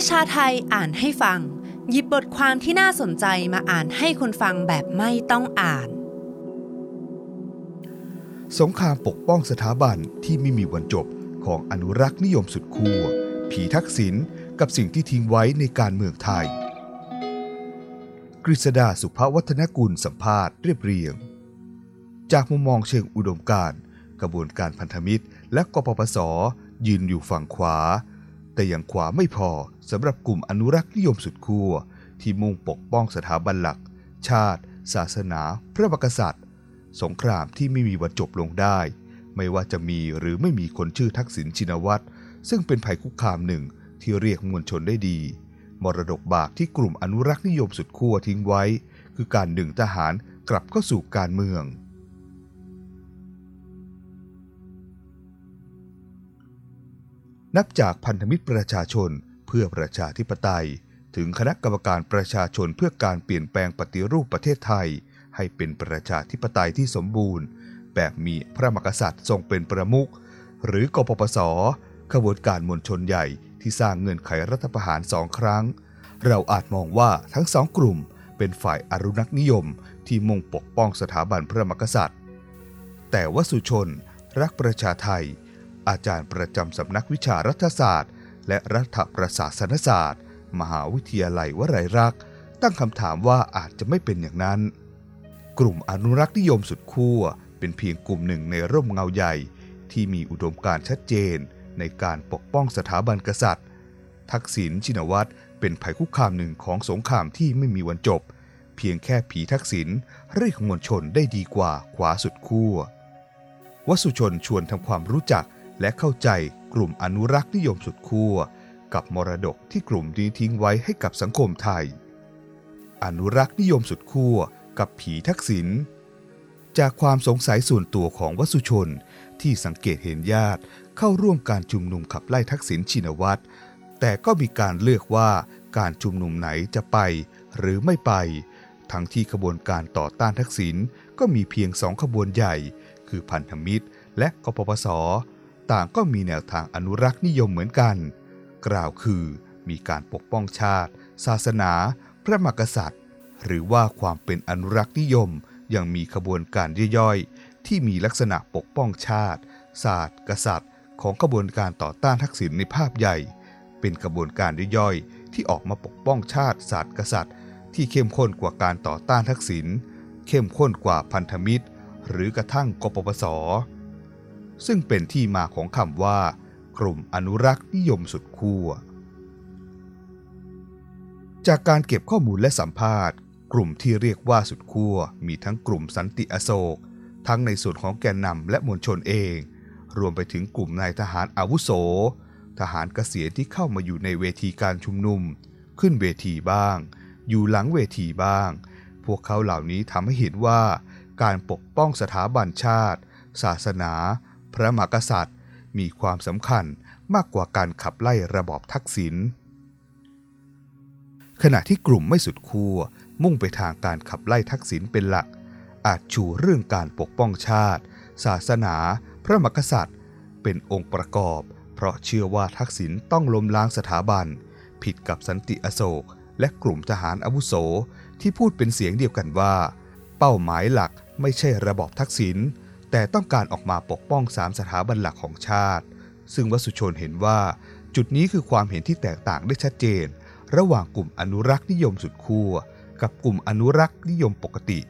ประชาไทยอ่านให้ฟัง หยิบบทความที่น่าสนใจมาอ่านให้คนฟังแบบไม่ต้องอ่าน สงครามปกป้องสถาบันที่ไม่มีวันจบของอนุรักษ์นิยมสุดขั้วผีทักษิณกับสิ่งที่ทิ้งไว้ในการเมืองไทย กฤษดาสุภวัฒนกุลสัมภาษณ์เรียบเรียง จากมุมมองเชิงอุดมการ กระบวนการพันธมิตรและกปปส ยืนอยู่ฝั่งขวา แต่ยังขวาไม่พอสำหรับกลุ่มอนุรักษ์นิยมสุดขั้วที่มุ่งปกป้องสถาบันหลัก ชาติ ศาสนา พระมหากษัตริย์ สงครามที่ไม่มีวันจบลงได้ ไม่ว่าจะมีหรือไม่มีคนชื่อทักษิณชินวัตรซึ่งเป็นภัยคุกคามหนึ่งที่เรียกมวลชนได้ดี มรดกบากที่กลุ่มอนุรักษ์นิยมสุดขั้วทิ้งไว้ คือการดึงทหารกลับเข้าสู่การเมือง นับจากพันธมิตรประชาชนเพื่อประชาธิปไตย ถึงคณะกรรมการประชาชนเพื่อการเปลี่ยนแปลงปฏิรูปประเทศไทย ให้เป็นประชาธิปไตยที่สมบูรณ์ แบบมีพระมหากษัตริย์ทรงเป็นประมุขหรือกปปสขบวนการมวลชนใหญ่ที่สร้างเงื่อนไขรัฐประหารสองครั้ง เราอาจมองว่าทั้งสองกลุ่มเป็นฝ่ายอรุณักนิยมที่มุ่งปกป้องสถาบันพระมหากษัตริย์ แต่วสุชนรักประชาไทย อาจารย์ประจำสำนักวิชารัฐศาสตร์ และรัฐประศาสนศาสตร์ มหาวิทยาลัยวลัยรักษ์ตั้งคำถามว่าอาจจะไม่เป็นอย่างนั้น กลุ่มอนุรักษ์นิยมสุดขั้วเป็นเพียงกลุ่มหนึ่งในร่มเงาใหญ่ ที่มีอุดมการชัดเจนในการปกป้องสถาบันกษัตริย์ ทักษิณชินวัตรเป็นภัยคุกคามหนึ่งของสงครามที่ไม่มีวันจบ เพียงแค่ผีทักษิณเรียกมวลชนได้ดีกว่าขวาสุดขั้ววสุชนชวนทำความรู้จัก และเข้าใจกลุ่มอนุรักษ์นิยมสุดขั้วกับมรดกที่กลุ่มนี้ทิ้งไว้ให้กับสังคมไทย อนุรักษ์นิยมสุดขั้วกับผีทักษิณจากความสงสัยส่วนตัวของวสุชนที่สังเกตเห็นญาติเข้าร่วมการชุมนุมขับไล่ทักษิณชินวัตรแต่ก็มีการเลือกว่าการชุมนุมไหนจะไปหรือไม่ไป ทั้งที่ขบวนการต่อต้านทักษิณก็มีเพียงสองขบวนใหญ่ คือพันธมิตรและกปปส ต่างก็มีแนวทางอนุรักษ์นิยมเหมือนกัน กล่าวคือมีการปกป้องชาติ ศาสนา พระมหากษัตริย์ หรือว่าความเป็นอนุรักษ์นิยมยังมีขบวนการย่อยๆ ที่มีลักษณะปกป้องชาติ ศาสตร์ กษัตริย์ ของขบวนการต่อต้านทักษิณในภาพใหญ่ เป็นกระบวนการย่อยๆ ที่ออกมาปกป้องชาติ ศาสตร์ กษัตริย์ ที่เข้มข้นกว่าการต่อต้านทักษิณเข้มข้นกว่าพันธมิตร หรือกระทั่งกปปส ซึ่งเป็นที่มาของคำว่า กลุ่มอนุรักษ์นิยมสุดขั้วจากการเก็บข้อมูลและสัมภาษณ์ กลุ่มที่เรียกว่าสุดขั้วมีทั้งกลุ่มสันติอโศก ทั้งในส่วนของแกนนำและมวลชนเอง รวมไปถึงกลุ่มนายทหารอาวุโส ทหารเกษียณที่เข้ามาอยู่ในเวทีการชุมนุม ขึ้นเวทีบ้าง อยู่หลังเวทีบ้าง พวกเขาเหล่านี้ทำให้เห็นว่า การปกป้องสถาบันชาติ ศาสนา พระมหากษัตริย์ มีความสำคัญมากกว่าการขับไล่ระบอบทักษิณขณะที่กลุ่มไม่สุดขั้วมุ่งไปทางการขับไล่ทักษิณเป็นหลัก อาจชูเรื่องการปกป้องชาติ ศาสนา พระมหากษัตริย์ เป็นองค์ประกอบ เพราะเชื่อว่าทักษิณต้องล้มล้างสถาบัน ผิดกับสันติอโศก และกลุ่มทหารอาวุโสที่พูดเป็นเสียงเดียวกันว่า เป้าหมายหลักไม่ใช่ระบอบทักษิณ แต่ต้องการออกมาปกป้องสามสถาบันหลักของชาติ ซึ่งวสุชนเห็นว่า จุดนี้คือความเห็นที่แตกต่างได้ชัดเจน ระหว่างกลุ่มอนุรักษ์นิยมสุดขั้วกับกลุ่มอนุรักษ์นิยมปกติ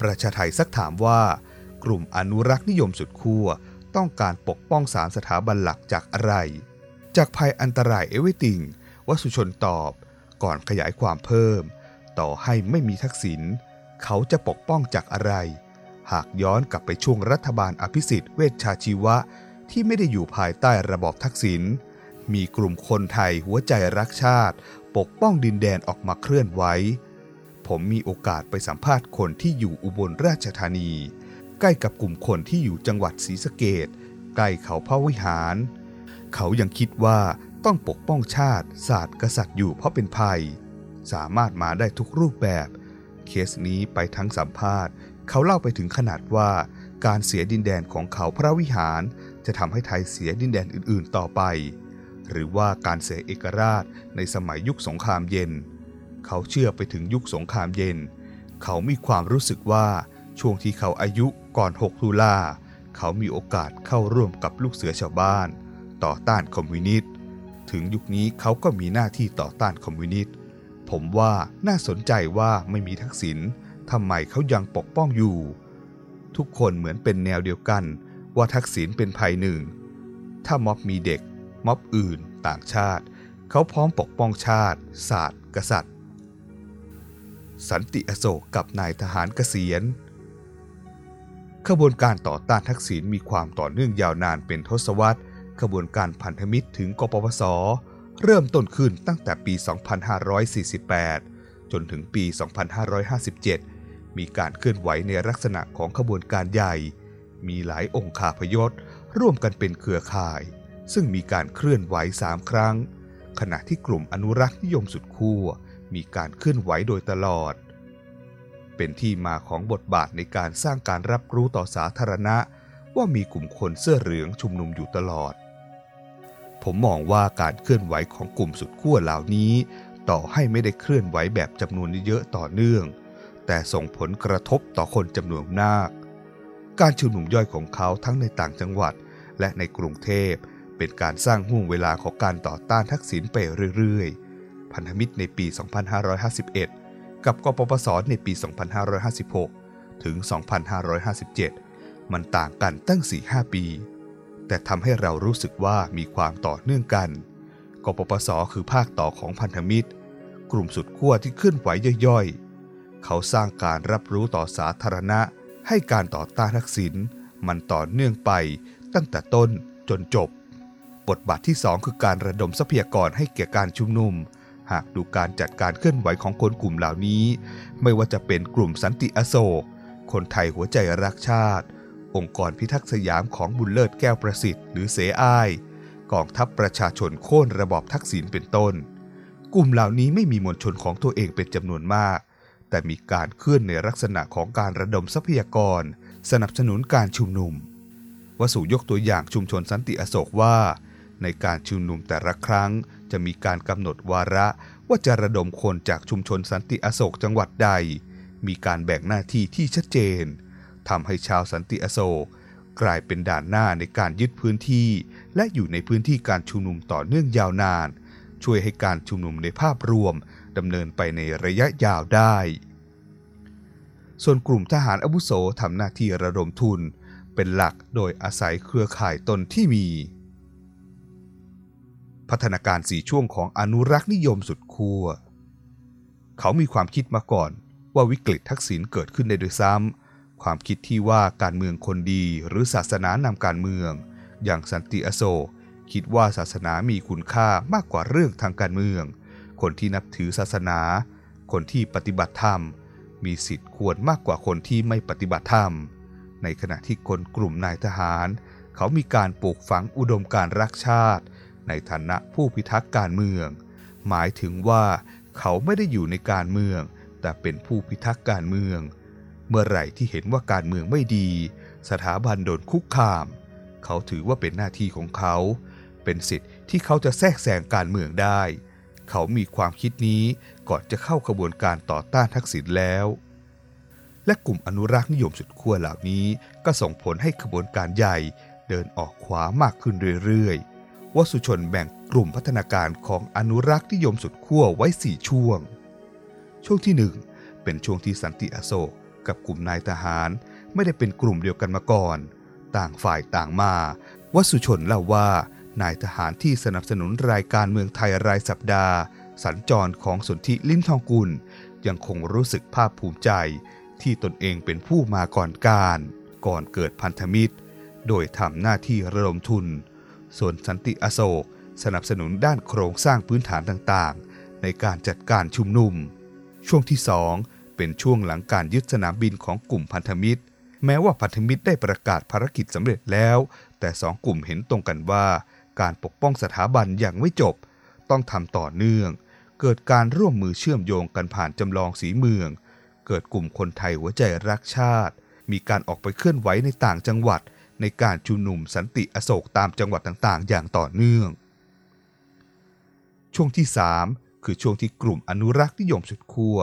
ประชาไทยซักถามว่า กลุ่มอนุรักษ์นิยมสุดขั้วต้องการปกป้องสามสถาบันหลักจากอะไร จากภัยอันตรายเอเวติงวสุชนตอบ ก่อนขยายความเพิ่ม ต่อให้ไม่มีทักษิณเขาจะปกป้องจากอะไร หากย้อนกลับไปช่วงรัฐบาลอภิสิทธิ์เวชชาชีวะ ที่ไม่ได้อยู่ภายใต้ระบอบทักษิณมีกลุ่มคนไทยหัวใจรักชาติ ปกป้องดินแดนออกมาเคลื่อนไหวผมมีโอกาสไปสัมภาษณ์คนที่อยู่อุบลราชธานี ใกล้กับกลุ่มคนที่อยู่จังหวัดศรีสะเกดใกล้เขาพระวิหาร เขายังคิดว่าต้องปกป้องชาติ ศาสตร์กษัตริย์อยู่เพราะเป็นภัย สามารถมาได้ทุกรูปแบบ เคสนี้ไปทั้งสัมภาษณ์ เขาเล่าไปถึงขนาดว่าการเสียดินแดนของเขาพระวิหาร จะทำให้ไทยเสียดินแดนอื่นๆต่อไป หรือว่าการเสียเอกราชในสมัยยุคสงครามเย็น เขาเชื่อไปถึงยุคสงครามเย็น เขามีความรู้สึกว่าช่วงที่เขาอายุก่อน 6 ตุลาเขามีโอกาสเข้าร่วมกับลูกเสือชาวบ้าน ต่อต้านคอมมิวนิสต์ ถึงยุคนี้เขาก็มีหน้าที่ต่อต้านคอมมิวนิสต์ ผมว่าน่าสนใจว่าไม่มีทักษิณ ทำไมเขายังปกป้องอยู่ ทุกคนเหมือนเป็นแนวเดียวกันว่าทักษิณเป็นภัยหนึ่ง ถ้าม็อบมีเด็ก ม็อบอื่น ต่างชาติ เขาพร้อมปกป้องชาติ ศาสตร์ กษัตริย์ สันติอโศกกับนายทหารเกษียณขบวนการต่อต้านทักษิณมีความต่อเนื่องยาวนานเป็นทศวรรษ ขบวนการพันธมิตรถึงกปปส เริ่มต้นขึ้นตั้งแต่ปี 2548 จนถึงปี 2557 มีการเคลื่อนไหวในลักษณะของขบวนการใหญ่ มีหลายองค์คาพยศร่วมกันเป็นเครือข่าย ซึ่งมีการเคลื่อนไหวสามครั้ง ขณะที่กลุ่มอนุรักษ์นิยมสุดขั้วมีการเคลื่อนไหวโดยตลอด เป็นที่มาของบทบาทในการสร้างการรับรู้ต่อสาธารณะ ว่ามีกลุ่มคนเสื้อเหลืองชุมนุมอยู่ตลอด ผมมองว่าการเคลื่อนไหวของกลุ่มสุดขั้วเหล่านี้ ต่อให้ไม่ได้เคลื่อนไหวแบบจำนวนเยอะต่อเนื่อง แต่ส่งผลกระทบต่อคนจำนวนมาก การชุมนุมย่อยของเขาทั้งในต่างจังหวัดและในกรุงเทพเป็นการสร้างห่วงเวลาของการต่อต้านทักษิณไปเรื่อยๆ พันธมิตรในปี 2551 กับกปปสในปี 2556 ถึง 2557 มันต่างกันตั้ง 4-5 ปี แต่ทำให้เรารู้สึกว่ามีความต่อเนื่องกัน กปปสคือภาคต่อของพันธมิตร กลุ่มสุดขั้วที่เคลื่อนไหวย่อยๆ เขาสร้างการรับรู้ต่อสาธารณะ ให้การต่อต้านทักษิณมันต่อเนื่องไปตั้งแต่ต้นจนจบ บทบาทที่ 2 คือการระดมทรัพยากรให้แก่การชุมนุม หากดูการจัดการเคลื่อนไหวของคนกลุ่มเหล่านี้ ไม่ว่าจะเป็นกลุ่มสันติอโศก คนไทยหัวใจรักชาติ องค์กรพิทักษ์สยามของบุญเลิศแก้วประสิทธิ์หรือเสอ้าย กองทัพประชาชนโค่นระบอบทักษิณเป็นต้น กลุ่มเหล่านี้ไม่มีมวลชนของตัวเองเป็นจำนวนมาก แต่มีการเคลื่อนในลักษณะของการระดมทรัพยากร สนับสนุนการชุมนุม วสุยกตัวอย่างชุมชนสันติอโศกว่า ในการชุมนุมแต่ละครั้ง จะมีการกำหนดวาระว่าจะระดมคนจากชุมชนสันติอโศกจังหวัดใด มีการแบ่งหน้าที่ที่ชัดเจนทำให้ชาวสันติอโศกกลายเป็นด่านหน้าในการยึดพื้นที่ และอยู่ในพื้นที่การชุมนุมต่อเนื่องยาวนาน ช่วยให้การชุมนุมในภาพรวม ดำเนินไปในระยะยาวได้ ส่วนกลุ่มทหารอาวุโสทำหน้าที่ระดมทุนเป็นหลักโดยอาศัยเครือข่ายตนที่มี พัฒนาการสี่ช่วงของอนุรักษ์นิยมสุดขั้วเขามีความคิดมาก่อนว่าวิกฤตทักษิณเกิดขึ้นได้โดยซ้ำความคิดที่ว่าการเมืองคนดีหรือศาสนานำการเมือง อย่างสันติอโศกคิดว่าศาสนามีคุณค่ามากกว่าเรื่องทางการเมือง คนที่นับถือศาสนา คนที่ปฏิบัติธรรม มีสิทธิ์ควรมากกว่าคนที่ไม่ปฏิบัติธรรม ในขณะที่คนกลุ่มนายทหาร เขามีการปลูกฝังอุดมการรักชาติ ในฐานะผู้พิทักษ์การเมือง หมายถึงว่าเขาไม่ได้อยู่ในการเมือง แต่เป็นผู้พิทักษ์การเมือง เมื่อไหร่ที่เห็นว่าการเมืองไม่ดี สถาบันโดนคุกคาม เขาถือว่าเป็นหน้าที่ของเขา เป็นสิทธิ์ที่เขาจะแทรกแซงการเมืองได้ เขามีความคิดนี้ก่อนจะเข้าขบวนการต่อต้านทักษิณแล้ว และกลุ่มอนุรักษ์นิยมสุดขั้วเหล่านี้ก็ส่งผลให้ขบวนการใหญ่เดินออกขวามากขึ้นเรื่อยๆวสุชนแบ่งกลุ่มพัฒนาการของอนุรักษ์นิยมสุดขั้วไว้4ช่วง ช่วงที่ 1 เป็นช่วงที่สันติอโศกกับกลุ่มนายทหารไม่ได้เป็นกลุ่มเดียวกันมาก่อน ต่างฝ่ายต่างมาวสุชนเล่าว่า นายทหารที่สนับสนุนรายการเมืองไทยรายสัปดาห์ สัญจรของสนธิลิ้มทองกุล ยังคงรู้สึกภาคภูมิใจ ที่ตนเองเป็นผู้มาก่อนการ ก่อนเกิดพันธมิตร โดยทำหน้าที่ระดมทุน ส่วนสันติอโศกสนับสนุนด้านโครงสร้างพื้นฐานต่างๆ ในการจัดการชุมนุม ช่วงที่สองเป็นช่วงหลังการยึดสนามบินของกลุ่มพันธมิตร แม้ว่าพันธมิตรได้ประกาศภารกิจสำเร็จแล้ว แต่สองกลุ่มเห็นตรงกันว่า การปกป้องสถาบันอยังไม่จบ ต้องทำต่อเนื่อง เกิดการร่วมมือเชื่อมโยงกันผ่านจำลองสีเมือง เกิดกลุ่มคนไทยหัวใจรักชาติ มีการออกไปเคลื่อนไหวในต่างจังหวัด ในการชุมนุมสันติอโศกตามจังหวัดต่างๆ อย่างต่อเนื่อง ช่วงที่ 3 คือช่วงที่กลุ่มอนุรักษ์นิยมสุดขั้ว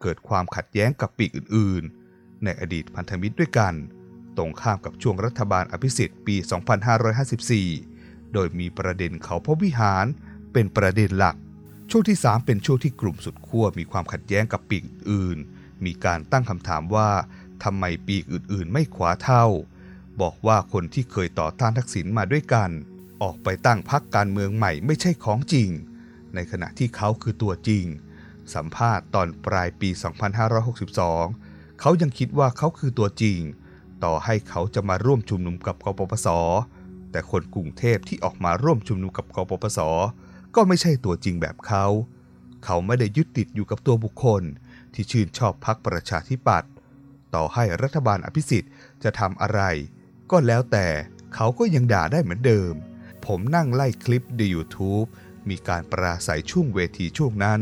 เกิดความขัดแย้งกับปีกอื่นๆ ในอดีตพันธมิตรด้วยกัน ตรงข้ามกับช่วงรัฐบาลอภิสิทธิ์ปี 2554 โดยมีประเด็นเขาพระวิหารเป็นประเด็นหลัก ช่วงที่ 3 เป็นช่วงที่กลุ่มสุดขั้วมีความขัดแย้งกับปีกอื่น มีการตั้งคำถามว่าทำไมปีกอื่นๆ ไม่ขวาเท่า บอกว่าคนที่เคยต่อต้านทักษิณมาด้วยกัน ออกไปตั้งพรรคการเมืองใหม่ไม่ใช่ของจริง ในขณะที่เขาคือตัวจริง สัมภาษณ์ตอนปลายปี 2562 เขายังคิดว่าเขาคือตัวจริง ต่อให้เขาจะมาร่วมชุมนุมกับกปปส แต่คนกรุงเทพที่ออกมาร่วมชุมนุมกับกปปส ก็ไม่ใช่ตัวจริงแบบเขา เขาไม่ได้ยึดติดอยู่กับตัวบุคคลที่ชื่นชอบพรรคประชาธิปัตย์ต่อให้รัฐบาลอภิสิทธิ์จะทำอะไร ก็แล้วแต่เขาก็ยังด่าได้เหมือนเดิม ผมนั่งไล่คลิปใน YouTube มีการปราศัยช่วงเวทีช่วงนั้น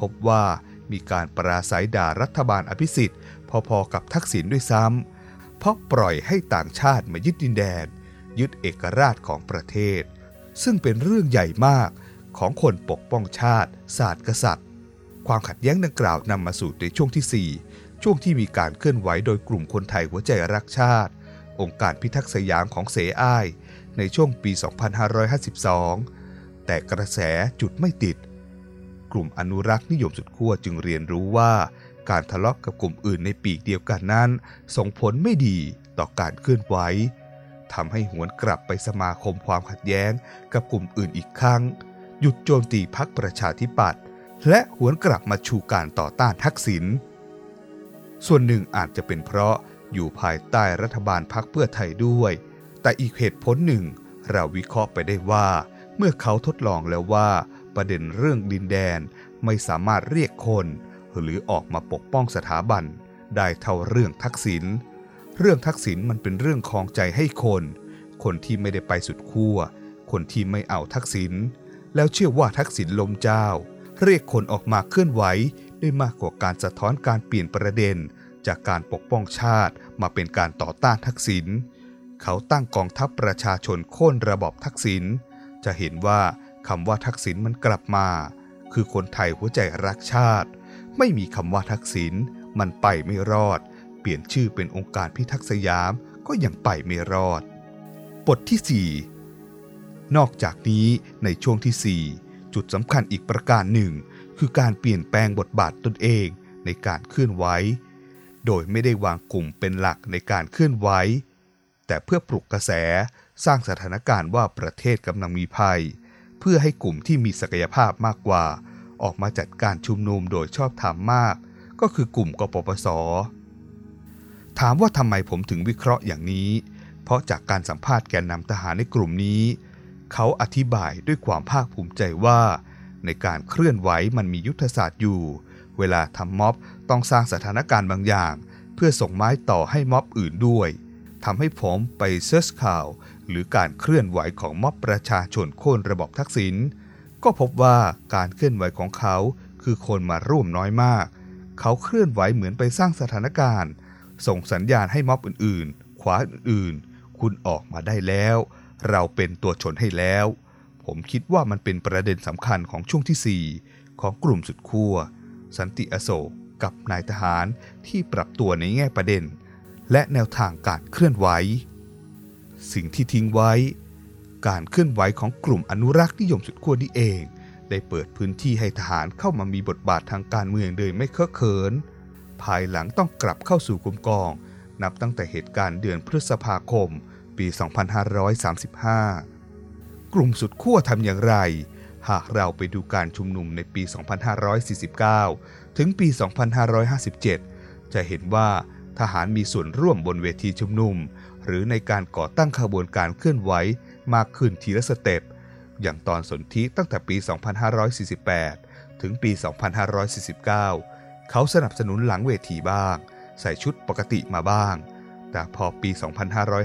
พบว่ามีการปราศัยด่ารัฐบาลอภิสิทธิ์พอๆกับทักษิณด้วยซ้ำเพราะปล่อยให้ต่างชาติมายึดดินแดน ยึดเอกราชของประเทศ ซึ่งเป็นเรื่องใหญ่มากของคนปกป้องชาติ ศาสตร์กษัตริย์ ความขัดแย้งดังกล่าวนำมาสู่ในช่วงที่ 4 ช่วงที่มีการเคลื่อนไหวโดยกลุ่มคนไทยหัวใจรักชาติ องค์การพิทักษ์สยามของเสอ้าย ในช่วงปี 2552 แต่กระแสจุดไม่ติด กลุ่มอนุรักษ์นิยมสุดขั้วจึงเรียนรู้ว่าการทะเลาะกกับกลุ่มอื่นในปีกเดียวกันนั้น ส่งผลไม่ดีต่อการเคลื่อนไหว ทำให้หวนกลับไปสมาคมความขัดแย้งกับกลุ่มอื่นอีกครั้ง หยุดโจมตีพรรคประชาธิปัตย์และหวนกลับมาชูการต่อต้านทักษิณส่วนหนึ่งอาจจะเป็นเพราะอยู่ภายใต้รัฐบาลพรรคเพื่อไทยด้วย แต่อีกเหตุผลหนึ่ง เราวิเคราะห์ไปได้ว่า เมื่อเขาทดลองแล้วว่า ประเด็นเรื่องดินแดนไม่สามารถเรียกคน หรือออกมาปกป้องสถาบัน ได้เท่าเรื่องทักษิณ เรื่องทักษิณมันเป็นเรื่องคลองใจให้คน คนที่ไม่ได้ไปสุดขั้ว คนที่ไม่เอาทักษิณ แล้วเชื่อว่าทักษิณลมเจ้า เรียกคนออกมาเคลื่อนไหวได้มากกว่าการสะท้อนการเปลี่ยนประเด็น จากการปกป้องชาติมาเป็นการต่อต้านทักษิณ เขาตั้งกองทัพประชาชนโค่นระบอบทักษิณ จะเห็นว่าคำว่าทักษิณมันกลับมา คือคนไทยหัวใจรักชาติ ไม่มีคำว่าทักษิณมันไปไม่รอด เปลี่ยนชื่อเป็นองค์การพิทักษ์สยามก็ยังไปไม่รอด บทที่ 4 นอกจากนี้ในช่วงที่ 4 จุดสำคัญอีกประการหนึ่ง คือการเปลี่ยนแปลงบทบาทตนเองในการเคลื่อนไหวโดยไม่ได้วางกลุ่มเป็นหลักในการเคลื่อนไหวแต่เพื่อปลุกกระแสสร้างสถานการณ์ว่าประเทศกำลังมีภัย เพื่อให้กลุ่มที่มีศักยภาพมากกว่า ออกมาจัดการชุมนุมโดยชอบธรรมมาก ก็คือกลุ่มกปปส ถามว่าทำไมผมถึงวิเคราะห์อย่างนี้ เพราะจากการสัมภาษณ์แกนนำทหารในกลุ่มนี้ เขาอธิบายด้วยความภาคภูมิใจว่า ในการเคลื่อนไหวมันมียุทธศาสตร์อยู่ เวลาทำม็อบต้องสร้างสถานการณ์บางอย่าง เพื่อส่งไม้ต่อให้ม็อบอื่นด้วยทำให้ผมไปเซิร์ชข่าว หรือการเคลื่อนไหวของม็อบประชาชนโค่นระบบทักษิณก็พบว่าการเคลื่อนไหวของเขาคือคนมาร่วมน้อยมาก เขาเคลื่อนไหวเหมือนไปสร้างสถานการณ์ ส่งสัญญาณให้ม็อบอื่นๆ ขวาอื่นๆ คุณออกมาได้แล้ว เราเป็นตัวชนให้แล้ว ผมคิดว่ามันเป็นประเด็นสำคัญของช่วงที่ 4 ของกลุ่มสุดขั้วสันติอโศกกับนายทหารที่ปรับตัวในแง่ประเด็น และแนวทางการเคลื่อนไหว สิ่งที่ทิ้งไว้ การเคลื่อนไหวของกลุ่มอนุรักษ์นิยมสุดขั้วนี้เอง ได้เปิดพื้นที่ให้ทหารเข้ามามีบทบาททางการเมืองโดยไม่เคอะเขิน ภายหลังต้องกลับเข้าสู่กลุ่มกอง นับตั้งแต่เหตุการณ์เดือนพฤษภาคม ปี 2535 กลุ่มสุดขั้วทำอย่างไร หากเราไปดูการชุมนุมในปี 2549 ถึงปี 2557 จะเห็นว่าทหารมีส่วนร่วมบนเวทีชุมนุม หรือในการก่อตั้งขบวนการเคลื่อนไหวมากขึ้นทีละสเต็ป อย่างตอนสนธิตั้งแต่ปี 2548 ถึงปี 2549 เขาสนับสนุนหลังเวทีบ้าง ใส่ชุดปกติมาบ้าง แต่พอปี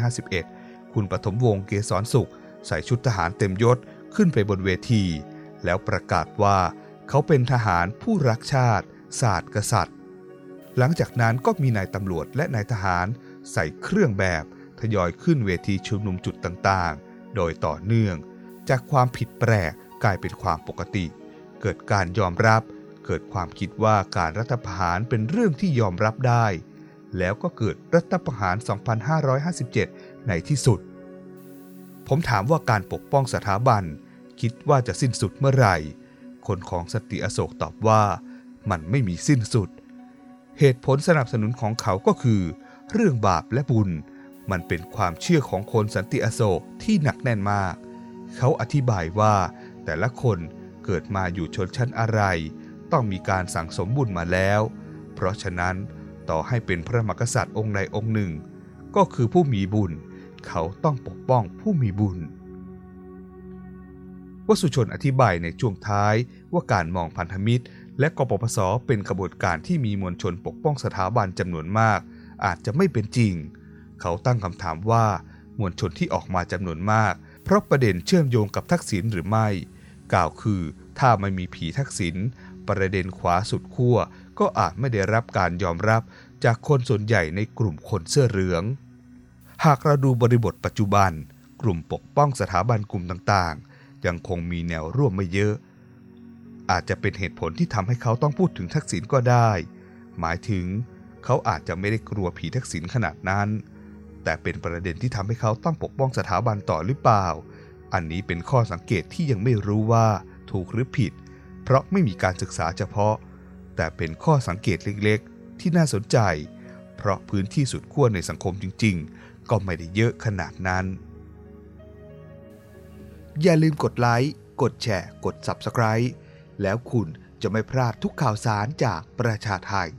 2551 คุณปฐมวงศ์เกษรสุข ใส่ชุดทหารเต็มยศขึ้นไปบนเวที แล้วประกาศว่าเขาเป็นทหารผู้รักชาติ ศาสตร์กษัตริย์ หลังจากนั้นก็มีนายตำรวจและนายทหารใส่เครื่องแบบทยอยขึ้นเวทีชุมนุมจุดต่างๆ โดยต่อเนื่อง จากความผิดแปลกกลายเป็นความปกติ เกิดการยอมรับ เกิดความคิดว่าการรัฐประหารเป็นเรื่องที่ยอมรับได้ แล้วก็เกิดรัฐประหาร 2557 ในที่สุด ผมถามว่าการปกป้องสถาบัน คิดว่าจะสิ้นสุดเมื่อไหร่ คนของสติอโศกตอบว่า มันไม่มีสิ้นสุด เหตุผลสนับสนุนของเขาก็คือ เรื่องบาปและบุญ มันเป็นความเชื่อของคนสันติอโศกที่หนักแน่นมาก เขาอธิบายว่าแต่ละคนเกิดมาอยู่ชนชั้นอะไร ต้องมีการสั่งสมบุญมาแล้ว เพราะฉะนั้นต่อให้เป็นพระมหากษัตริย์องค์ใดองค์หนึ่ง ก็คือผู้มีบุญ เขาต้องปกป้องผู้มีบุญวสุชนอธิบายในช่วงท้ายว่าการมองพันธมิตร และกปปสเป็นกระบวนการที่มีมวลชนปกป้องสถาบันจำนวนมาก อาจจะไม่เป็นจริง เขาตั้งคำถามว่ามวลชนที่ออกมาจำนวนมาก เพราะประเด็นเชื่อมโยงกับทักษิณหรือไม่ กล่าวคือถ้าไม่มีผีทักษิณ ประเด็นขวาสุดขั้วก็อาจไม่ได้รับการยอมรับจากคนส่วนใหญ่ในกลุ่มคนเสื้อเหลือง หากเราดูบริบทปัจจุบัน กลุ่มปกป้องสถาบันกลุ่มต่างๆ ยังคงมีแนวร่วมไม่เยอะ อาจจะเป็นเหตุผลที่ทำให้เขาต้องพูดถึงทักษิณก็ได้ หมายถึงเขาอาจจะไม่ได้กลัวผีทักษิณขนาดนั้น แต่เป็นประเด็นที่ทำให้เขาต้องปกป้องสถาบันต่อหรือเปล่า อันนี้เป็นข้อสังเกตที่ยังไม่รู้ว่าถูกหรือผิด เพราะไม่มีการศึกษาเฉพาะ แต่เป็นข้อสังเกตเล็กๆ ที่น่าสนใจ เพราะพื้นที่สุดขั้วในสังคมจริง ๆ ก็ไม่ได้เยอะขนาดนั้น อย่าลืมกดไลค์ กดแชร์ กด Subscribe แล้วคุณจะไม่พลาดทุกข่าวสารจากประชาไทย